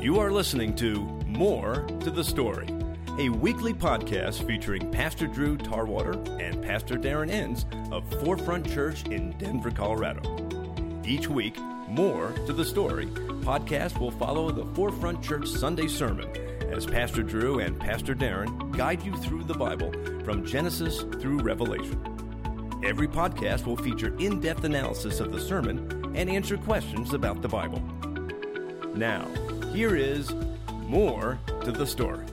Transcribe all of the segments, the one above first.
You are listening to More to the Story, a weekly podcast featuring Pastor Drew Tarwater and Pastor Darren Enns of Forefront Church in Denver, Colorado. Each week, More to the Story podcast will follow the Forefront Church Sunday sermon as Pastor Drew and Pastor Darren guide you through the Bible from Genesis through Revelation. Every podcast will feature in depth analysis of the sermon and answer questions about the Bible. Now, here is more to the story.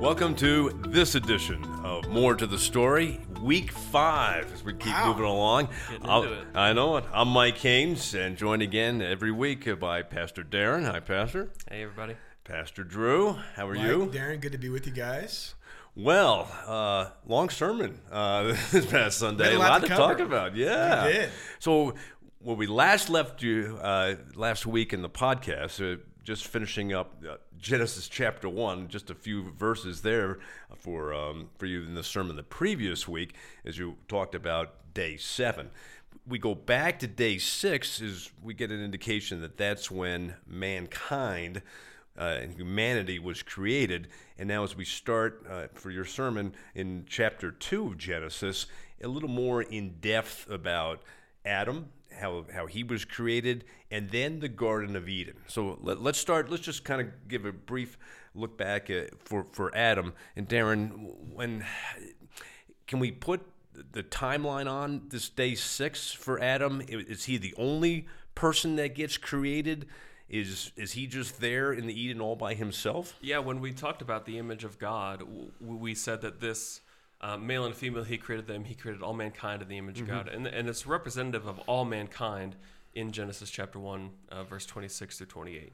Welcome to this edition of More to the Story, week five, as we keep Wow. moving along. I'll- into it. I know it. I'm Mike Haynes, and joined again every week by Pastor Darren. Hi, Pastor. Hey, everybody. Pastor Drew, how are Mike, you? Darren, good to be with you guys. Well, uh, long sermon uh, this past Sunday. We had A a lot, lot to to talk about. Yeah. We did. So, when we last left you uh, last week in the podcast, uh, just finishing up uh, Genesis chapter one, just a few verses there for um, for you in the sermon the previous week, as you talked about day seven. We go back to day six, is we get an indication that that's when mankind uh, and humanity was created. And now, as we start uh, for your sermon in chapter two of Genesis, a little more in depth about Adam, how, how he was created, and then the Garden of Eden. So let, let's start. Let's just kind of give a brief look back uh, for for Adam and Darren. When can we put the timeline on this day six for Adam? Is he the only person that gets created? Is is he just there in the Eden all by himself? Yeah, when we talked about the image of God, we said that this uh, male and female, He created them. He created all mankind in the image of God, and and it's representative of all mankind in Genesis chapter one, uh, verse twenty six through twenty eight,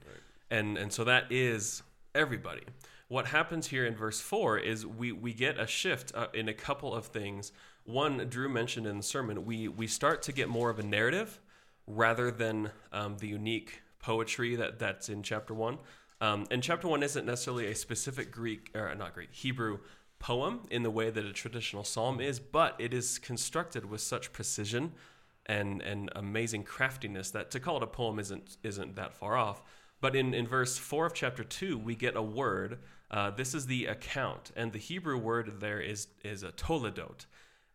and and so that is everybody. What happens here in verse four is we we get a shift uh, in a couple of things. One, Drew mentioned in the sermon, we we start to get more of a narrative rather than um, the unique poetry that that's in chapter one. Um, and chapter one isn't necessarily a specific Greek or not Greek Hebrew poem in the way that a traditional psalm is, but it is constructed with such precision and and amazing craftiness that to call it a poem isn't isn't that far off. But in, in verse four of chapter two, we get a word. Uh, this is the account, and the Hebrew word there is is a toledot.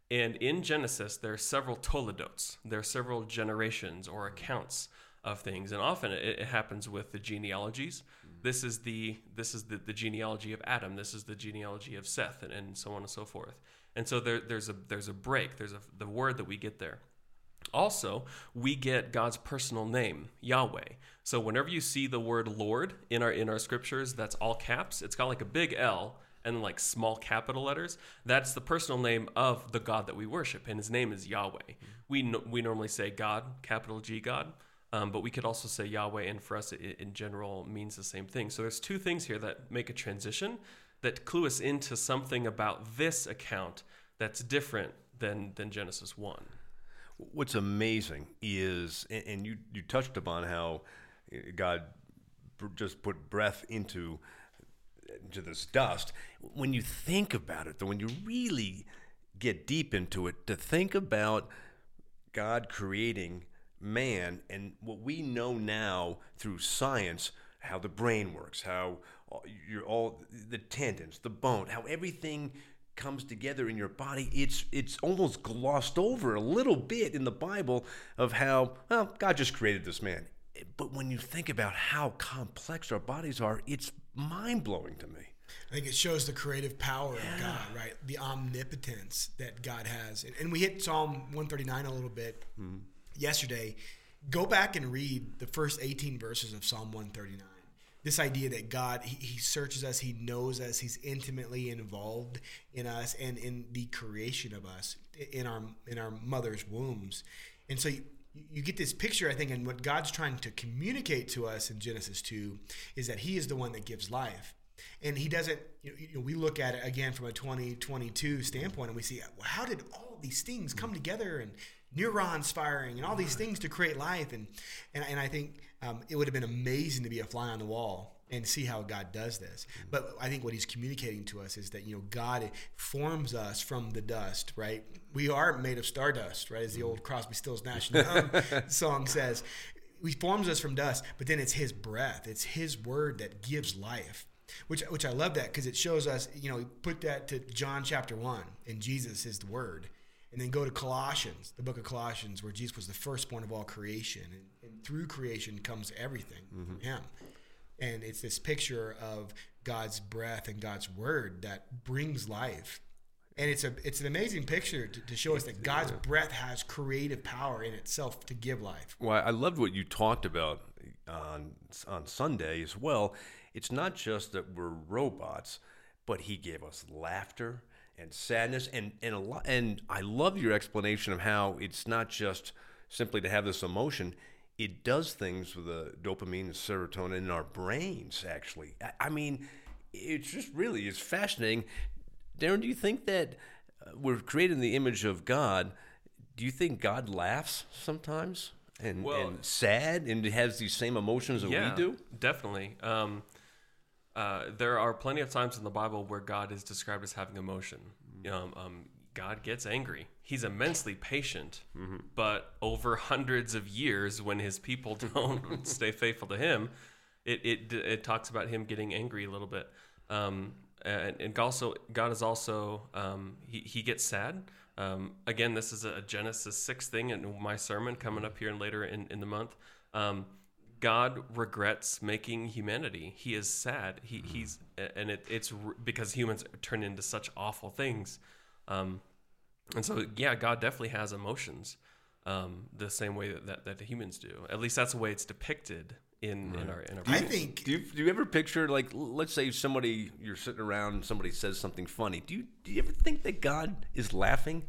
And in Genesis, there are several toledotes. There are several generations or accounts of things, and often it, it happens with the genealogies. This is the this is the, the genealogy of Adam. This is the genealogy of Seth, and, and so on and so forth. And so there, there's a there's a break. There's a the word that we get there. Also, we get God's personal name, Yahweh. So whenever you see the word Lord in our in our scriptures, that's all caps. It's got like a big L and like small capital letters. That's the personal name of the God that we worship, and His name is Yahweh. Mm-hmm. We no, we normally say God, capital G God, um, but we could also say Yahweh, and for us, it, in general, means the same thing. So there's two things here that make a transition that clue us into something about this account that's different than than Genesis one. What's amazing is, and you you touched upon how uh, God just put breath into into this dust. When you think about it, though, when you really get deep into it, to think about God creating man and what we know now through science, how the brain works, how all- you're all the tendons, the bone, how everything comes together in your body. It's it's almost glossed over a little bit in the Bible of how well God just created this man. But when you think about how complex our bodies are, it's mind blowing to me. I think it shows the creative power of God, right? The omnipotence that God has. And, and we hit Psalm 139 a little bit mm-hmm. Yesterday. Go back and read the first 18 verses of Psalm 139. This idea that God, he, he searches us, He knows us, He's intimately involved in us and in the creation of us in our in our mother's wombs. And so you, you get this picture, I think, and what God's trying to communicate to us in Genesis 2 is that He is the one that gives life. And He doesn't, you know, we look at it again from a 2022 standpoint and we see, well, how did all these things come together and neurons firing and all these things to create life? And, and, and I think um, it would have been amazing to be a fly on the wall and see how God does this. But I think what he's communicating to us is that you know God forms us from the dust, right? We are made of stardust, right? As the old Crosby, Stills, Nash song says. he forms us from dust, but then it's his breath, it's his word that gives life. Which, which I love that because it shows us, you know, put that to John chapter 1, and Jesus is the word. And then go to Colossians, the book of Colossians, where Jesus was the firstborn of all creation. And, and through creation comes everything from him. And it's this picture of God's breath and God's word that brings life. And it's a it's an amazing picture to, to show us that God's breath has creative power in itself to give life. Well, I loved what you talked about on on Sunday as well. It's not just that we're robots, but he gave us laughter and sadness and and a lot and I love your explanation of how it's not just simply to have this emotion. It does things with the dopamine and serotonin in our brains. Actually, I, I mean, it's just really it's fascinating. Darren, do you think that uh, we're created in the image of God? Do you think God laughs sometimes and, Well- and sad and has these same emotions that yeah, we do? Definitely. Um, uh, there are plenty of times in the Bible where God is described as having emotion. Um, um, God gets angry. He's immensely patient, but over hundreds of years, when his people don't stay faithful to him, it, it it talks about him getting angry a little bit. Um, and, and also, God is also um, he he gets sad. Um, again, this is a Genesis six thing in my sermon coming up here and later in, in the month. Um, God regrets making humanity. He is sad. He, He's and it, it's r- because humans turn into such awful things. Um, and so, yeah, God definitely has emotions, um, the same way that, that, that humans do. At least that's the way it's depicted in, in our in our. I Bible. think Do you, do you ever picture like let's say somebody you're sitting around and somebody says something funny? Do you do you ever think that God is laughing?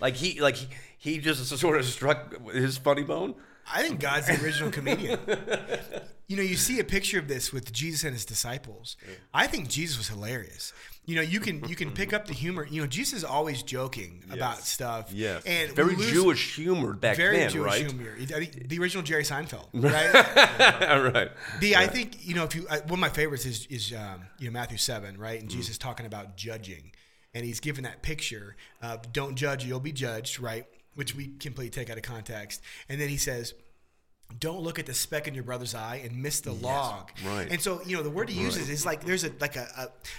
Like he like he, he just sort of struck his funny bone? I think God's the original comedian. You know, you see a picture of this with Jesus and his disciples. I think Jesus was hilarious. You know, you can you can pick up the humor. You know, Jesus is always joking about stuff. Yes. and very lose- Jewish humor back very then, Jewish right? humor. The original Jerry Seinfeld, right? right. The I think you know if you I, one of my favorites is is um, you know Matthew seven right and Jesus talking about judging and he's given that picture of don't judge you'll be judged right which we completely take out of context and then he says don't look at the speck in your brother's eye and miss the log. right. And so, you know, the word he uses is like there's a like a,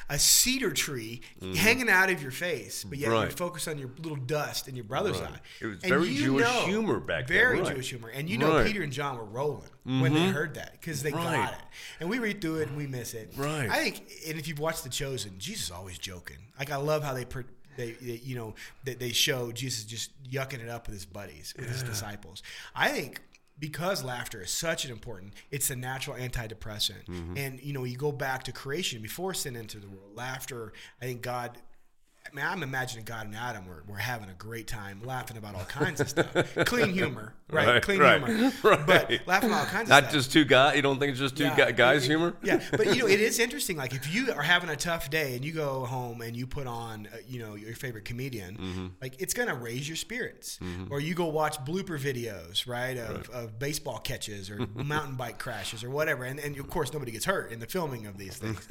a, a cedar tree hanging out of your face, but yet you Mm-hmm. Focus on your little dust in your brother's Right. eye. It was And very you Jewish humor back then, Very right. Jewish humor. And you know Right. Peter and John were rolling when they heard that because they Right. got it. And we read through it and we miss it. Right. I think, and if you've watched The Chosen, Jesus is always joking. Like I love how they. Per- they, they, you know, that they show Jesus just yucking it up with his buddies, with his disciples. I think because laughter is such an important, it's a natural antidepressant. Mm-hmm. And you know, you go back to creation before sin entered the world. Laughter, I think God. I mean, I'm imagining God and Adam were, were having a great time laughing about all kinds of stuff. Clean humor, right? Right, Clean right, humor. right. But laughing about all kinds Not of stuff. Not just two guys. You don't think it's just two Yeah. guys' It- humor? Yeah, but you know, it is interesting. Like if you are having a tough day and you go home and you put on, uh, you know, your favorite comedian, Mm-hmm. like it's gonna raise your spirits. Or you go watch blooper videos, right, of, of baseball catches or mountain bike crashes or whatever, and, and of course nobody gets hurt in the filming of these things.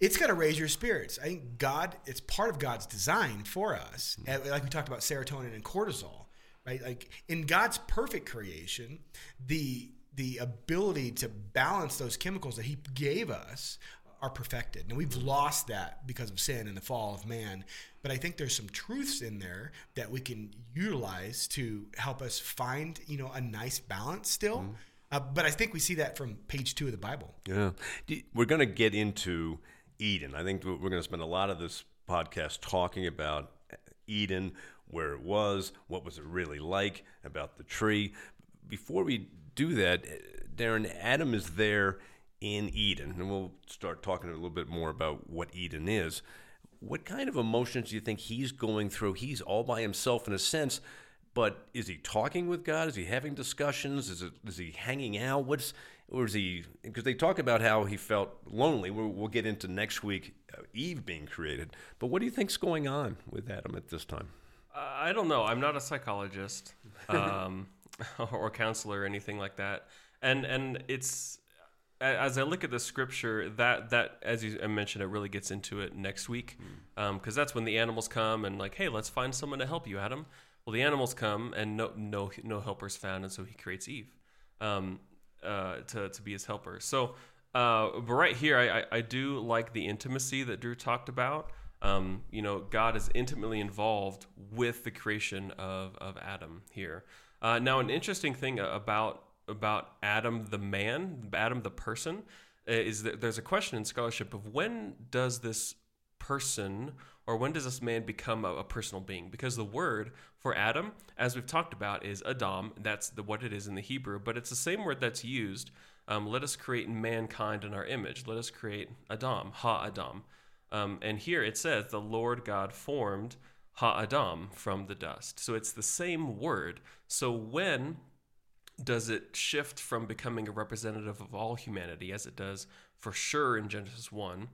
It's gonna raise your spirits. I think God, it's part of God's design for us. And Like we talked about serotonin and cortisol right? Like in God's perfect creation, the the ability to balance those chemicals that He gave us are perfected. And we've lost that because of sin and the fall of man. But I think there's some truths in there that we can utilize to help us find, you know, a nice balance still. Uh, but I think we see that from page two of the Bible. Yeah. We're going to get into Eden. I think we're going to spend a lot of this podcast talking about Eden, where it was, what was it really like, about the tree. Before we do that, Darren, Adam is there in Eden, and we'll start talking a little bit more about what Eden is. What kind of emotions do you think he's going through? He's all by himself in a sense, but is he talking with God? Is he having discussions? Is it is he hanging out? What's or is he? Because they talk about how he felt lonely. We'll, we'll get into next week uh, Eve being created. But what do you think's going on with Adam at this time? I don't know. I'm not a psychologist um, or counselor or anything like that. And and it's as I look at the scripture that that as you mentioned, it really gets into it next week because that's when the animals come and like, hey, let's find someone to help you, Adam. Well, the animals come and no no no helpers found, and so he creates Eve. Um, uh, to to be his helper. So, uh, but right here, I, I I do like the intimacy that Drew talked about. Um, you know, God is intimately involved with the creation of of Adam here. Uh, now, an interesting thing about about Adam the man, Adam the person, uh, is that there's a question in scholarship of when does this person or when does this man become a, a, personal being? Because the word for Adam, as we've talked about, is Adam. That's the, what it is in the Hebrew, but it's the same word that's used. Um, let us create mankind in our image. Let us create Adam, Ha Adam. Um, and here it says, the Lord God formed Ha Adam from the dust. So it's the same word. So when does it shift from becoming a representative of all humanity, as it does for sure in Genesis 1?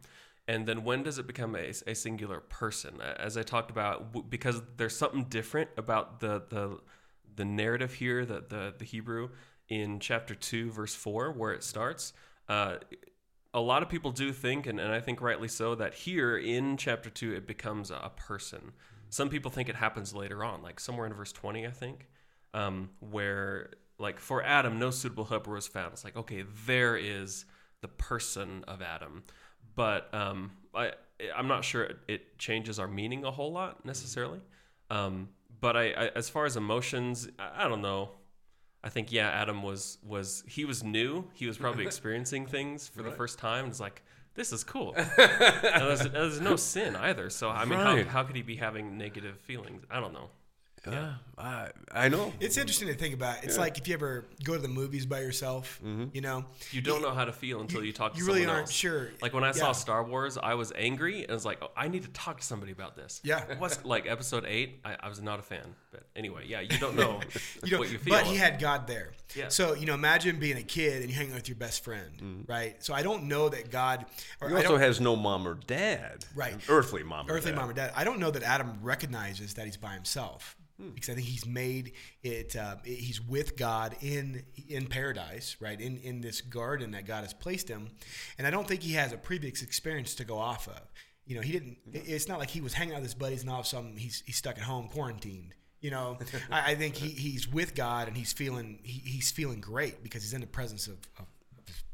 And then when does it become a, a singular person? As I talked about, because there's something different about the, the, the narrative here, the, the, the Hebrew in chapter 2, verse 4, where it starts. Uh, a lot of people do think, and, and I think rightly so, that here in chapter 2, it becomes a person. Some people think it happens later on, like somewhere in verse 20, I think, um, where like for Adam, no suitable helper was found. It's like, okay, there is the person of Adam. But um, I, I'm not sure it, it, changes our meaning a whole lot necessarily. Um, but I, I, as far as emotions, I, I don't know. I think yeah, Adam was was he was new. He was probably experiencing things for right. the first time. It's like this is cool. there's, there's, no sin either. So I mean, right. how, how could he be having negative feelings? I don't know. Yeah, I, I know. It's interesting to think about. It's yeah. like if you ever go to the movies by yourself, mm-hmm. you know, you don't know how to feel until you, you talk. to You really aren't else. sure. Like when I yeah. saw Star Wars, I was angry and was like, oh, I need to talk to somebody about this. Yeah, what's like Episode Eight? I, I, was not a fan, but anyway, yeah, you don't know you don't, what you feel. But he had God there. Yeah. So you know, imagine being a kid and you're hanging out with your best friend, mm-hmm. right? So I don't know that God. Or he also has no mom or dad. Right. Earthly mom. Earthly mom or dad. I don't know that Adam recognizes that he's by himself. Because I think he's made it, uh, he's with God in in paradise, right? In in this garden that God has placed him, and I don't think he has a previous experience to go off of. You know, he didn't. It's not like he was hanging out with his buddies and all of a sudden he's he's stuck at home quarantined. You know, I, I, think he, he's with God and he's feeling he, he's feeling great because he's in the presence of, of,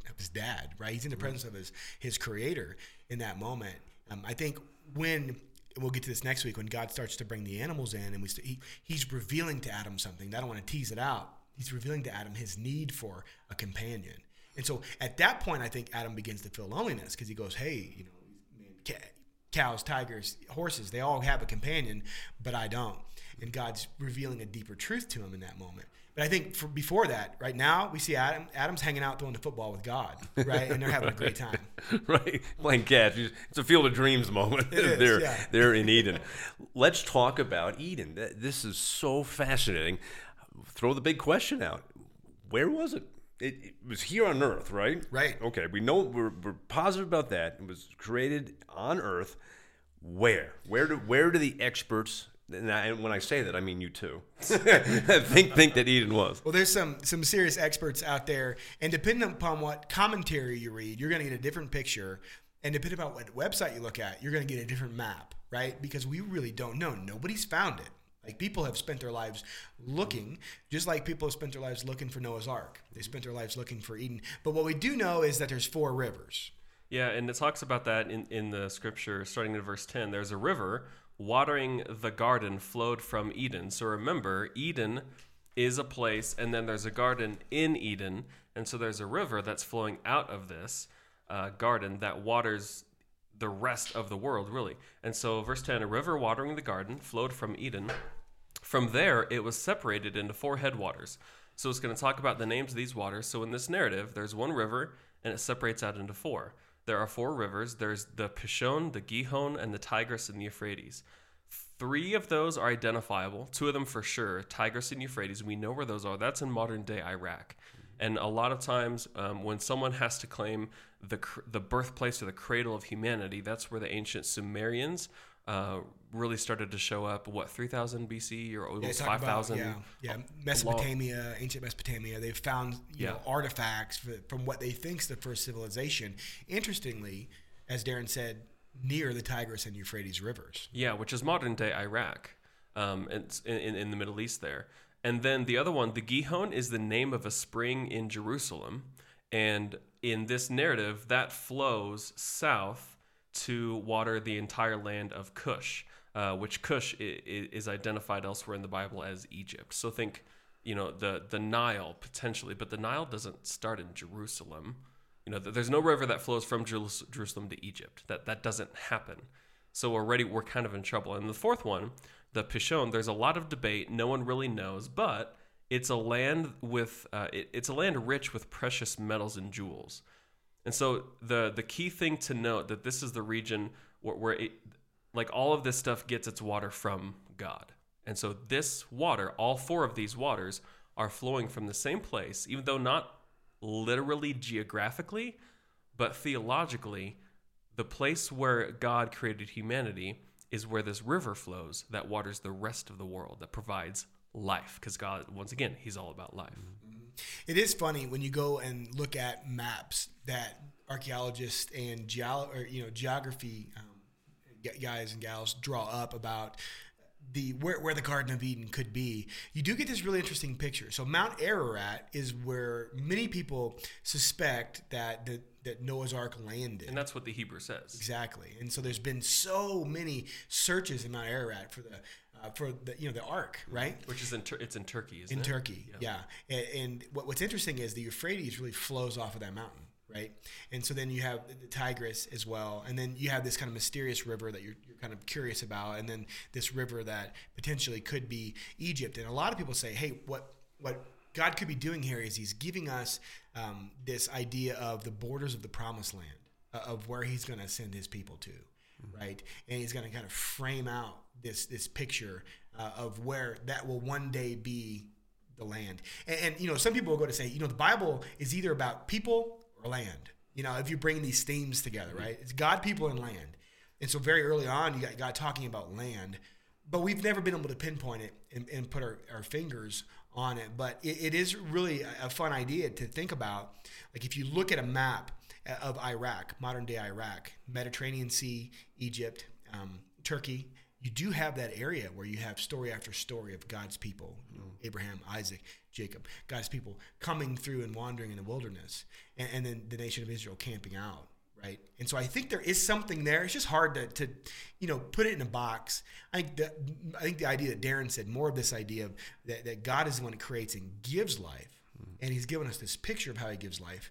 of his dad, right? He's in the presence of his his creator in that moment. Um, I think when we'll get to this next week when God starts to bring the animals in, and we st- he, he's revealing to Adam something. I don't want to tease it out. He's revealing to Adam his need for a companion, and so at that point, I think Adam begins to feel loneliness because he goes, "Hey, you know, cows, tigers, horses, they all have a companion, but I don't." And God's revealing a deeper truth to him in that moment. But I think for, before that, right now, we see Adam. Adam's hanging out throwing the football with God, right, and they're having a great time. right, playing catch. It's a field of dreams moment. They're yeah. they're in Eden. Let's talk about Eden. This is so fascinating. Throw the big question out. Where was it? It, it was here on Earth, right? Right. Okay, we know we're, we're positive about that. It was created on Earth. Where? Where do where do the experts and, I, and when I say that, I mean you too. think think that Eden was. Well, there's some some serious experts out there, and depending upon what commentary you read, you're going to get a different picture, and depending upon what website you look at, you're going to get a different map, right? Because we really don't know. Nobody's found it. Like people have spent their lives looking, just like people have spent their lives looking for Noah's Ark. They spent their lives looking for Eden. But what we do know is that there's four rivers. Yeah, and it talks about that in, in the scripture, starting in verse 10. There's a river watering the garden flowed from Eden. So remember, Eden is a place, and then there's a garden in Eden. And so there's a river that's flowing out of this uh, garden that waters the rest of the world, really. And so, verse 10 a river watering the garden flowed from Eden. From there, it was separated into four headwaters. So, it's going to talk about the names of these waters. So, in this narrative, there's one river, and it separates out into four there are four rivers. There's the Pishon, the Gihon, and the Tigris and the Euphrates. Three of those are identifiable. Two of them for sure. Tigris and Euphrates. We know where those are. That's in modern day Iraq. And a lot of times, um, when someone has to claim the the birthplace or the cradle of humanity, that's where the ancient Sumerians uh, really started to show up. What 3000 BC or yeah, 5000? Yeah, yeah, Mesopotamia, ancient Mesopotamia. They've found you yeah. know artifacts from what they think is the first civilization. Interestingly, as Darren said, near the Tigris and Euphrates rivers. Yeah, which is modern day Iraq, um, in, in, in the Middle East there. And then the other one, the Gihon, is the name of a spring in Jerusalem. And in this narrative, that flows south to water the entire land of Cush, uh, which Cush is identified elsewhere in the Bible as Egypt. So think, you know, the, the Nile potentially, but the Nile doesn't start in Jerusalem. You know, there's no river that flows from Jerusalem to Egypt. That that doesn't happen. So already we're kind of in trouble. And the fourth one, the Pishon, there's a lot of debate. No one really knows, but it's a land with uh, it, it's a land rich with precious metals and jewels. And so the the key thing to note that this is the region where, where it, like all of this stuff gets its water from God. And so this water, all four of these waters, are flowing from the same place, even though not literally geographically, but theologically, the place where God created humanity is where this river flows that waters the rest of the world, that provides life. Because God, once again, He's all about life. Mm-hmm. It is funny when you go and look at maps that archaeologists and geo- or, you know geography um, guys and gals draw up about the where, where the Garden of Eden could be. You do get this really interesting picture. So Mount Ararat is where many people suspect that the, that Noah's Ark landed. And that's what the Hebrew says. Exactly, and so there's been so many searches in Mount Ararat for the uh, for the you know the Ark, right? Which is in Tur- it's in Turkey, isn't in it? Turkey. Yeah, And, and what, what's interesting is the Euphrates really flows off of that mountain, right? And so then you have the Tigris as well, and then you have this kind of mysterious river that you're, you're kind of curious about, and then this river that potentially could be Egypt. And a lot of people say, hey, what what God could be doing here is He's giving us um, this idea of the borders of the Promised Land, uh, of where He's going to send His people to right? And he's going to kind of frame out this this picture uh, of where that will one day be the land. And, and you know, some people will go to say, you know, the Bible is either about people or land. You know, if you bring these themes together, right? It's God, people, and land. And so very early on, you got God talking about land, but we've never been able to pinpoint it and, and put our, our fingers on it. But it, it is really a, a fun idea to think about. Like if you look at a map Uh, of Iraq, modern day Iraq, Mediterranean Sea, Egypt, um, Turkey, you do have that area where you have story after story of God's people, you know, Abraham, Isaac, Jacob, God's people coming through and wandering in the wilderness, and, and then the nation of Israel camping out right? And so I think there is something there. It's just hard to, to you know, put it in a box. I think the, I think the idea that Darren said, more of this idea of that, that God is the one that creates and gives life, mm. and He's given us this picture of how He gives life.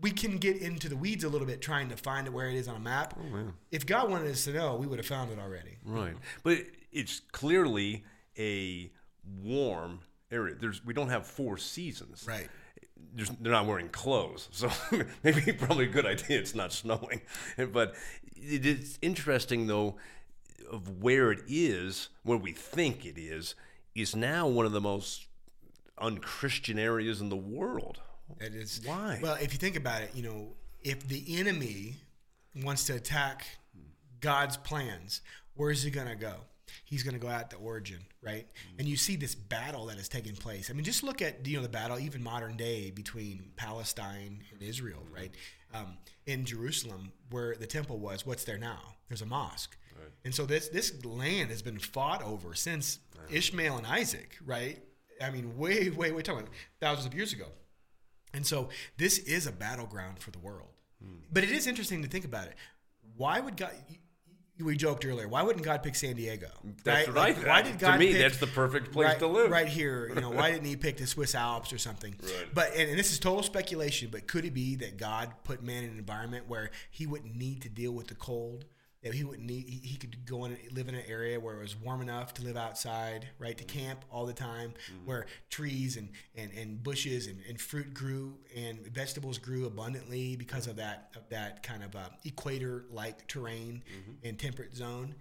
We can get into the weeds a little bit trying to find it where it is on a map. Oh, if God wanted us to know, we would have found it already. Right, but it's clearly a warm area. There's we don't have four seasons. Right. There's, they're not wearing clothes, so maybe probably a good idea. It's not snowing, but it is interesting though of where it is, where we think it is, is now one of the most unchristian areas in the world. It is Why? Well, if you think about it, you know, if the enemy wants to attack God's plans, where is he going to go? He's going to go out the origin, right? And you see this battle that is taking place. I mean, just look at you know the battle, even modern day, between Palestine and Israel, right? Um, in Jerusalem, where the temple was, what's there now? There's a mosque, and so this this land has been fought over since Ishmael and Isaac, right? I mean, way, way, way talking thousands of years ago. And so this is a battleground for the world. But it is interesting to think about it. Why would God? We joked earlier. Why wouldn't God pick San Diego? That's right? I Like. Why did God? To me, pick- that's the perfect place right, to live. Right here. You know, why didn't He pick the Swiss Alps or something? Right. But and, and this is total speculation. But could it be that God put man in an environment where He wouldn't need to deal with the cold? That he wouldn't need. He, he could go in and live in an area where it was warm enough to live outside, right? To mm-hmm. camp all the time, mm-hmm. where trees and, and, and bushes and, and fruit grew and vegetables grew abundantly because of that of that kind of uh, equator like terrain mm-hmm. and temperate zone.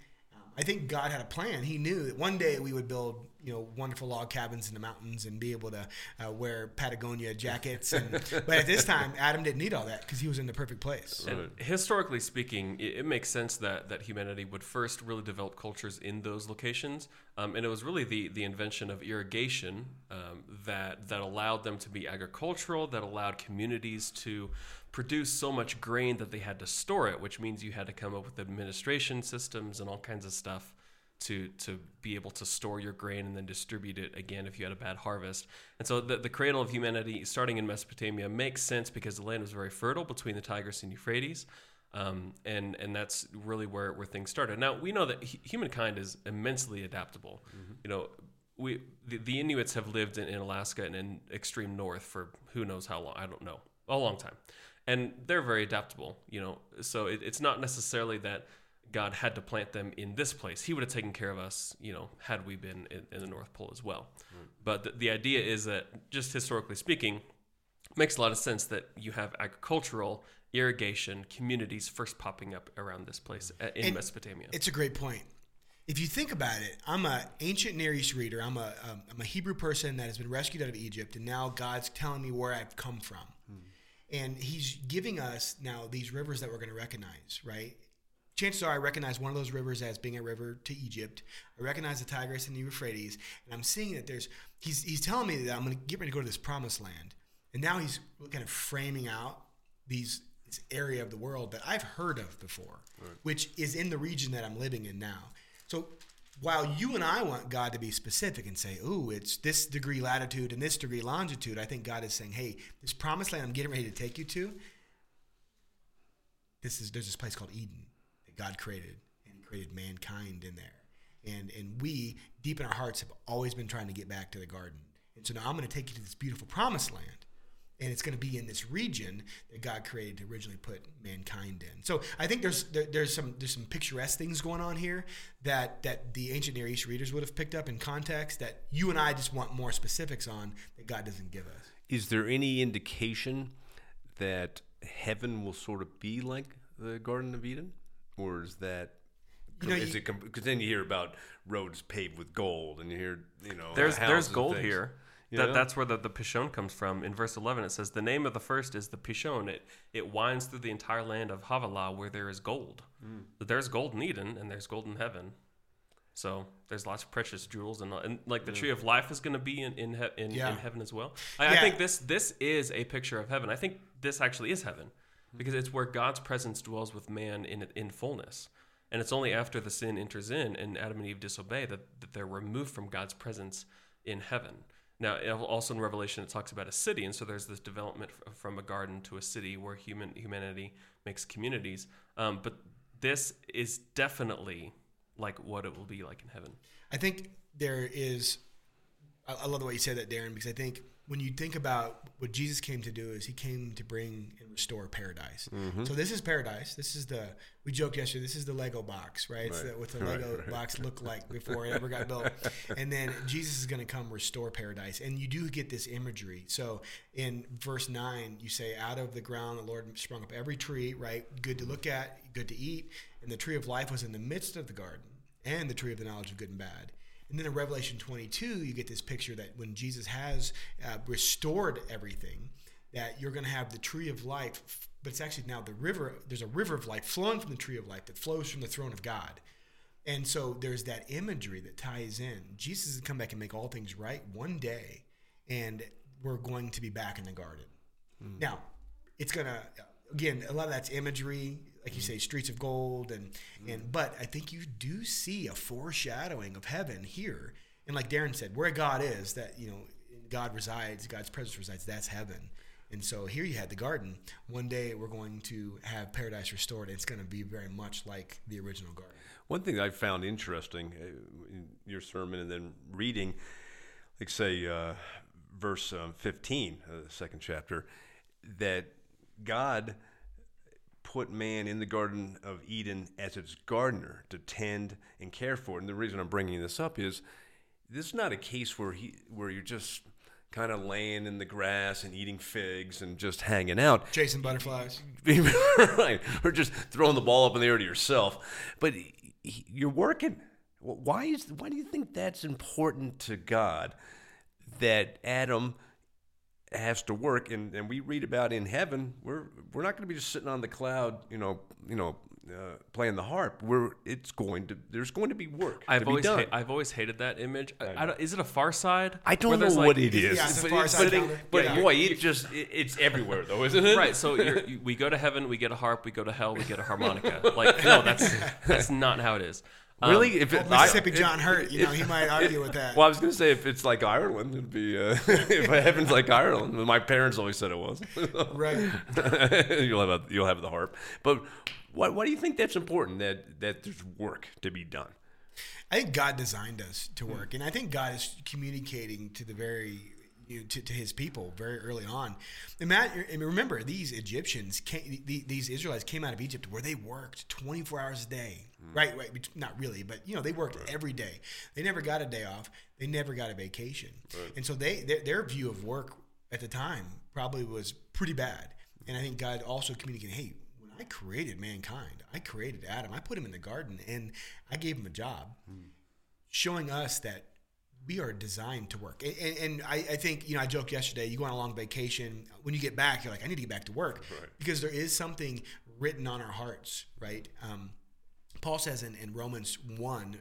I think God had a plan. He knew that one day we would build, you know, wonderful log cabins in the mountains and be able to uh, wear Patagonia jackets. And, but at this time, Adam didn't need all that because he was in the perfect place. And historically speaking, it, it makes sense that, that humanity would first really develop cultures in those locations. Um, and it was really the, the invention of irrigation um, that, that allowed them to be agricultural, that allowed communities to produce so much grain that they had to store it, which means you had to come up with administration systems and all kinds of stuff to to be able to store your grain and then distribute it again if you had a bad harvest. And so the, the cradle of humanity, starting in Mesopotamia, makes sense because the land was very fertile between the Tigris and Euphrates. Um, and and that's really where, where things started. Now we know that hu- humankind is immensely adaptable. You know, we the, the Inuits have lived in, in Alaska and in extreme north for who knows how long. I don't know a long time, and they're very adaptable. You know, so it, it's not necessarily that God had to plant them in this place. He would have taken care of us, you know, had we been in, in the North Pole as well. But the, the idea is that, just historically speaking, makes a lot of sense that you have agricultural irrigation communities first popping up around this place uh, in And Mesopotamia. It's a great point. If you think about it, I'm an ancient Near East reader. I'm a um, I'm a Hebrew person that has been rescued out of Egypt, and now God's telling me where I've come from, and He's giving us now these rivers that we're going to recognize. Right? Chances are, I recognize one of those rivers as being a river to Egypt. I recognize the Tigris and the Euphrates, and I'm seeing that there's He's He's telling me that I'm going to get ready to go to this promised land, and now He's kind of framing out these this area of the world that I've heard of before, which is in the region that I'm living in now. So while you and I want God to be specific and say, "Ooh, it's this degree latitude and this degree longitude," I think God is saying, "Hey, this promised land I'm getting ready to take you to, this is there's this place called Eden that God created, and created mankind in there, and and we deep in our hearts have always been trying to get back to the garden, and so now I'm going to take you to this beautiful promised land." And it's going to be in this region that God created to originally put mankind in. So I think there's there, there's some there's some picturesque things going on here that that the ancient Near East readers would have picked up in context that you and I just want more specifics on that God doesn't give us. Is there any indication that heaven will sort of be like the Garden of Eden, or is that? You know, is you- it because then you hear about roads paved with gold, and you hear you know there's there's gold things. here. That, know? that's where the, the Pishon comes from. In verse 11, it says, The name of the first is the Pishon. It, it winds through the entire land of Havilah where there is gold. Hmm. But there's gold in Eden and there's gold in heaven. So there's lots of precious jewels. And, and like the tree of life is going to be in, in, he, in, Yeah. in heaven as well. I, I think this, this is a picture of heaven. I think this actually is heaven because it's where God's presence dwells with man in, in fullness. And it's only after the sin enters in and Adam and Eve disobey that, that they're removed from God's presence in heaven. Now, also in Revelation, it talks about a city, and so there's this development from a garden to a city where human humanity makes communities. Um, but this is definitely like what it will be like in heaven. I think there is. I, love the way you said that, Darren, because I think when you think about what Jesus came to do, is He came to bring and restore paradise. Mm-hmm. So this is paradise. This is the we joked yesterday. This is the Lego box, right? It's the, what the Right, Lego right. box looked like before it ever got built. And then Jesus is going to come restore paradise, and you do get this imagery. So in verse nine, you say, "Out of the ground, the Lord sprung up every tree, right? Good to look at, good to eat, and the tree of life was in the midst of the garden, and the tree of the knowledge of good and bad." And then in Revelation 22, you get this picture that when Jesus has uh, restored everything, that you're going to have the tree of life, but it's actually now the river. There's a river of life flowing from the tree of life that flows from the throne of God. And so there's that imagery that ties in. Jesus has come back and make all things right one day, and we're going to be back in the garden. Now, it's gonna again a lot of that's imagery, like you say, streets of gold, and and but I think you do see a foreshadowing of heaven here, and like Darren said, where God is, that you know God resides, God's presence resides, that's heaven. And so here you had the garden. One day we're going to have paradise restored. And it's going to be very much like the original garden. One thing I found interesting uh, in your sermon and then reading, like say uh, verse um, 15 of the second chapter, that God put man in the Garden of Eden as its gardener to tend and care for. And the reason I'm bringing this up is this is not a case where he where you're just kind of laying in the grass and eating figs and just hanging out. Chasing butterflies. right. Or just throwing the ball up in the air to yourself. But you're working. Why is why do you think that's important to God that Adam has to work and, and we read about in heaven we're we're not going to be just sitting on the cloud you know you know uh, playing the harp we're it's going to there's going to be work I've to be always done. ha- I've always hated that image. I, I don't, is it a Far Side? I don't know there's, what it is Yeah, it's but, it's- but, it- but Yeah. boy it just it, it's everywhere though isn't it right so you're, you, we go to heaven we get a harp we go to hell we get a harmonica like no that's that's not how it is really? if Well, Mississippi I- John it- Hurt, you know, he might argue with that. Well, I was going to say if it's like Ireland, it'd be uh, if heaven's like Ireland. My parents always said it was. right. you'll have a, you'll have the harp. But why, why do you think that's important? That that there's work to be done. I think God designed us to work, and I think God is communicating to the very you to, to His people very early on. And Matt, and remember, these Egyptians, came, the- these Israelites came out of Egypt where they worked 24 hours a day. Mm. Right, right, not really, but you know they worked every day. They never got a day off. They never got a vacation, and so they their, their view of work at the time probably was pretty bad. And I think God also communicated, hey, when I created mankind, I created Adam. I put him in the garden, and I gave him a job hmm. showing us that we are designed to work. And, and, and I, I think, you know, I joked yesterday, you go on a long vacation, when you get back, you're like, I need to get back to work. Right. Because there is something written on our hearts, right? Um, Paul says in, in Romans 1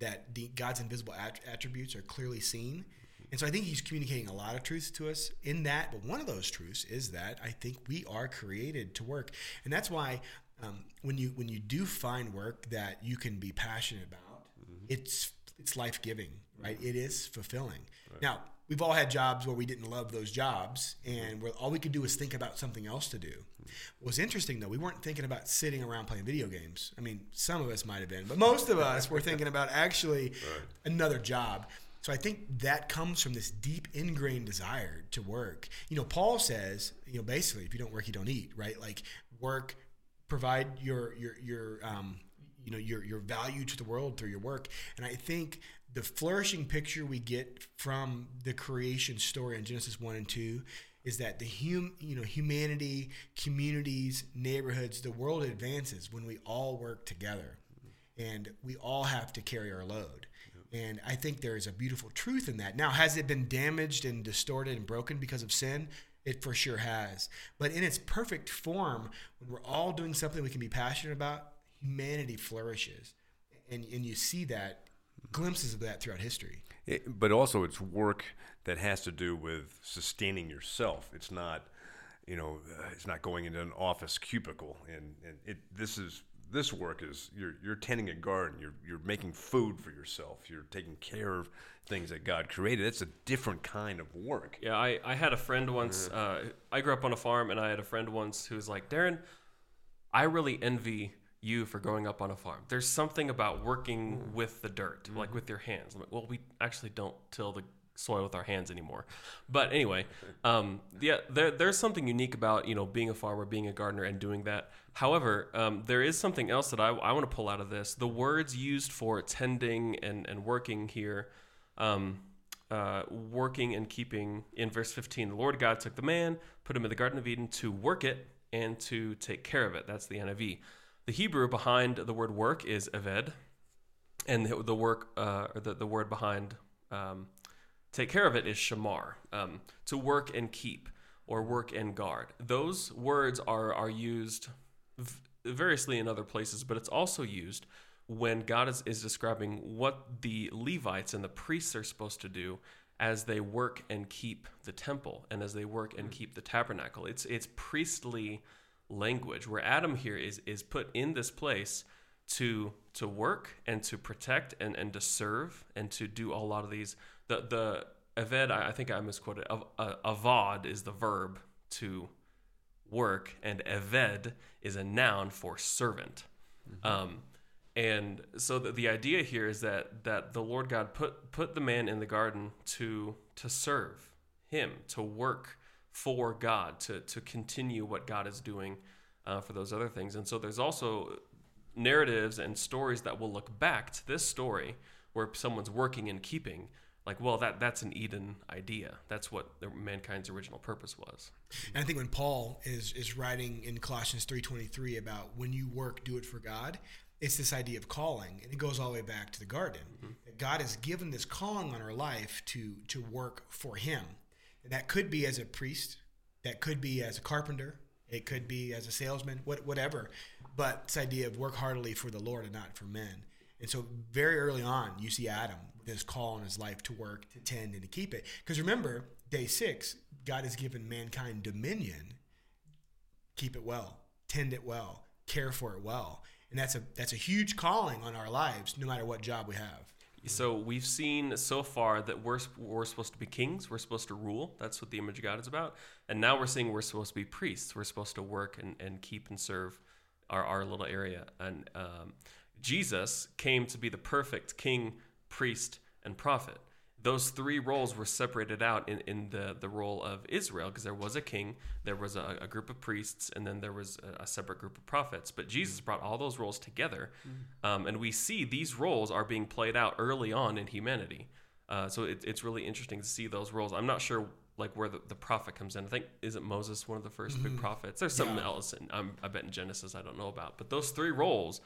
that the, God's invisible att- attributes are clearly seen. And so I think he's communicating a lot of truths to us in that. But one of those truths is that I think we are created to work. And that's why um, when you when you do find work that you can be passionate about, it's it's life giving, right? It is fulfilling. Now we've all had jobs where we didn't love those jobs, and where all we could do was think about something else to do. What's interesting though, we weren't thinking about sitting around playing video games. I mean, some of us might have been, but most of us were thinking about actually another job. So I think that comes from this deep ingrained desire to work. You know, Paul says, you know, basically, if you don't work, you don't eat, right? Like work, provide your your your um, you know your your value to the world through your work. And I think the flourishing picture we get from the creation story in Genesis one and two is that the hum, you know humanity, communities, neighborhoods, the world advances when we all work together, and we all have to carry our load. And I think there is a beautiful truth in that. Now, has it been damaged and distorted and broken because of sin? It for sure has. But in its perfect form, when we're all doing something we can be passionate about, humanity flourishes. And, and you see that, glimpses of that throughout history. It, but also, it's work that has to do with sustaining yourself. It's not, you know, uh, it's not going into an office cubicle. And, and it, this is this work is you're you're tending a garden. You're you're making food for yourself. You're taking care of things that God created. That's a different kind of work. Yeah, I, I had a friend once. Uh, I grew up on a farm, and I had a friend once who was like, Darren, I really envy you for growing up on a farm. There's something about working with the dirt, like with your hands. I'm like, well, we actually don't till the soil with our hands anymore. But anyway, um, yeah, there, there's something unique about you know being a farmer, being a gardener, and doing that. However, um, there is something else that I, I want to pull out of this. The words used for tending and, and working here um, uh, working and keeping in verse 15 the lord god took the man put him in the garden of eden to work it and to take care of it that's the niv the hebrew behind the word work is eved and the, the work uh, or the, the word behind um, take care of it is shamar um, to work and keep or work and guard those words are are used v- variously in other places but it's also used when God is, is describing what the Levites and the priests are supposed to do as they work and keep the temple and as they work and keep the tabernacle. It's it's priestly language where Adam here is is put in this place to to work and to protect and, and to serve and to do a lot of these the the aved I, I think I misquoted Av, uh, avad is the verb to work and eved is a noun for servant. Um, and so the, the idea here is that that the Lord God put put the man in the garden to to serve him, to work for God, to to continue what God is doing uh, for those other things. And so there's also narratives and stories that will look back to this story where someone's working and keeping like well that that's an eden idea that's what the, mankind's original purpose was And I think when Paul is is writing in Colossians 3:23 about when you work do it for God, it's this idea of calling and it goes all the way back to the garden. That God has given this calling on our life to to work for him. That could be as a priest, that could be as a carpenter, it could be as a salesman, what, whatever. But this idea of work heartily for the Lord and not for men. And so very early on, you see Adam with his call on his life to work, to tend, and to keep it. Because remember, day six, God has given mankind dominion. Keep it well, tend it well, care for it well. and that's a that's a huge calling on our lives, no matter what job we have. So we've seen so far that we're we're supposed to be kings. We're supposed to rule. That's what the image of God is about. And now we're seeing we're supposed to be priests. We're supposed to work and, and keep and serve our, our little area. And um, Jesus came to be the perfect king, priest, and prophet those three roles were separated out in, in the, the role of Israel because there was a king, there was a, a, group of priests, and then there was a, a, separate group of prophets. But Jesus brought all those roles together. Mm. Um, and we see these roles are being played out early on in humanity. Uh, so it, it's really interesting to see those roles. I'm not sure like where the, the prophet comes in. I think isn't Moses one of the 1st mm-hmm. big prophets? There's something yeah. else, and I'm, I bet in Genesis I don't know about. But those three roles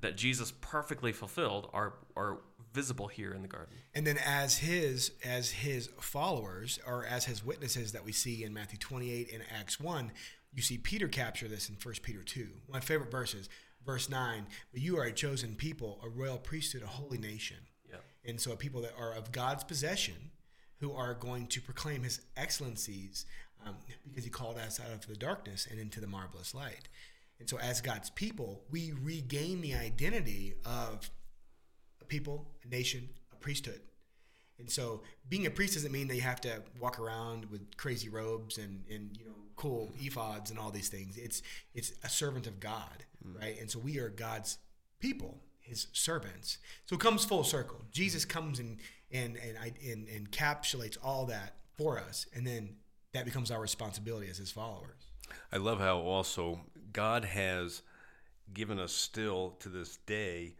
that Jesus perfectly fulfilled are are visible here in the garden. And then as his as his followers or as his witnesses that we see in Matthew 28 and Acts 1, you see Peter capture this in 1 Peter 2. My favorite verses, verse 9, but you are a chosen people, a royal priesthood, a holy nation. Yeah. And so a people that are of God's possession who are going to proclaim his excellencies um, because he called us out of the darkness and into the marvelous light. And so, as God's people, we regain the identity of people, a nation, a priesthood. And so, being a priest doesn't mean that you have to walk around with crazy robes and, and you know cool ephods and all these things. It's it's a servant of God, mm. right? And so we are God's people, His servants. So it comes full circle. Jesus comes and and and and, and encapsulates all that for us, and then that becomes our responsibility as His followers. I love how also God has given us still to this day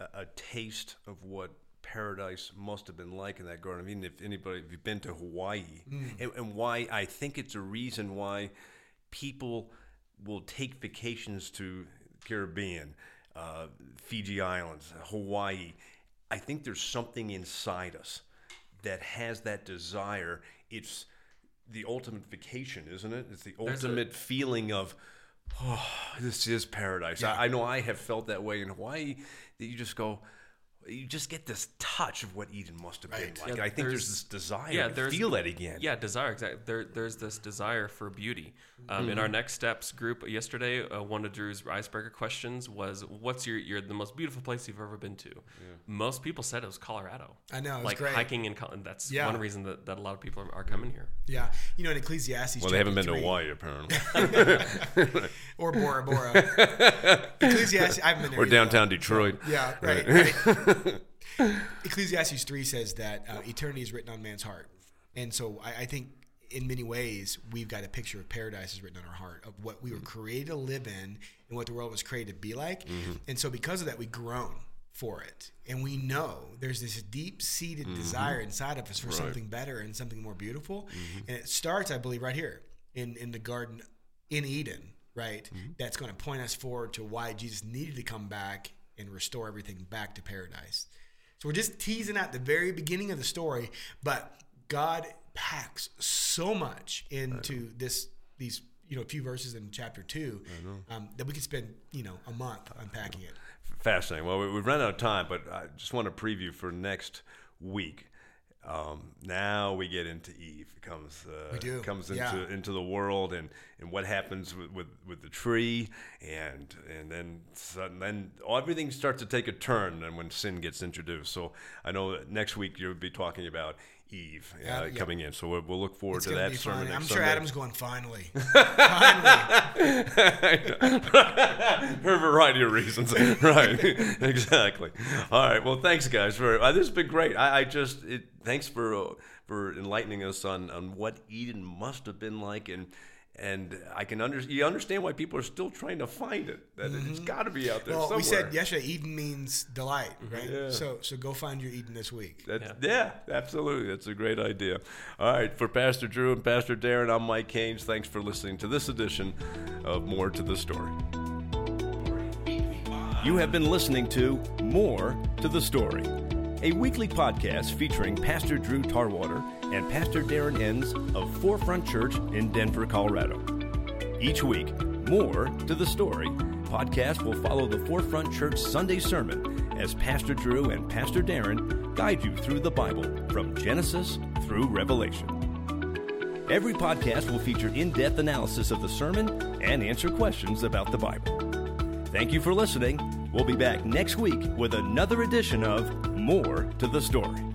a, a, taste of what paradise must have been like in that garden. I mean, if anybody, if you've been to Hawaii, mm. and, and why I think it's a reason why people will take vacations to Caribbean, uh, Fiji Islands, Hawaii. I think there's something inside us that has that desire. It's the ultimate vacation, isn't it? It's the ultimate a, feeling of, oh, this is paradise. Yeah. I, I, know I have felt that way in Hawaii. That you just go, you just get this touch of what Eden must have right. been like. Yeah, I think there's, there's, this desire yeah, to feel that again. Yeah, desire. Exactly. There, there's this desire for beauty. Um, mm-hmm. In our next steps group yesterday, uh, one of Drew's icebreaker questions was, "What's your, your the most beautiful place you've ever been to?" Yeah. Most people said it was Colorado. I know, like great. hiking in. That's yeah. one reason that, that a lot of people are, are coming here. Yeah, you know, in Ecclesiastes. Well, they haven't been 3, to Hawaii apparently, or Bora Bora. Ecclesiastes. I haven't been there. Or downtown Detroit. Yeah, right. right. Ecclesiastes 3 says that uh, eternity is written on man's heart. And so I, I, think in many ways, we've got a picture of paradise is written on our heart of what we were created to live in and what the world was created to be like. Mm-hmm. And so because of that, we groan for it. And we know there's this deep seated mm-hmm. desire inside of us for right. something better and something more beautiful. Mm-hmm. And it starts, I believe, right here in, in the garden in Eden, right? Mm-hmm. That's going to point us forward to why Jesus needed to come back and restore everything back to paradise. So we're just teasing at the very beginning of the story, but God packs so much into this these you know few verses in chapter two um, that we could spend you know a month unpacking it. Fascinating. Well, we've run out of time, but I just want to preview for next week. Um, now we get into Eve. It comes uh, comes into yeah. into the world and, and what happens with, with, with the tree and and then sudden, then everything starts to take a turn and when sin gets introduced. So I know next week you'll be talking about Eve uh, yeah, coming in. So we'll, we'll look forward it's to that sermon. I'm sure Sunday. Adam's going finally. finally. For a variety of reasons. right. exactly. All right. Well, thanks, guys. For uh, this has been great. I, I just it, thanks for uh, for enlightening us on on what Eden must have been like and and I can under, you understand why people are still trying to find it. That mm-hmm. it's got to be out there. Well, somewhere. we said yesterday, Eden means delight, mm-hmm. right? Yeah. So, so go find your Eden this week. Yeah. yeah. absolutely. That's a great idea. All right, for Pastor Drew and Pastor Darren, I'm Mike Haynes. Thanks for listening to this edition of More to the Story. You have been listening to More to the Story a weekly podcast featuring Pastor Drew Tarwater and Pastor Darren Enns of Forefront Church in Denver, Colorado. Each week, more to the story. Podcast will follow the Forefront Church Sunday sermon as Pastor Drew and Pastor Darren guide you through the Bible from Genesis through Revelation. Every podcast will feature in depth analysis of the sermon and answer questions about the Bible. Thank you for listening. We'll be back next week with another edition of More to the Story.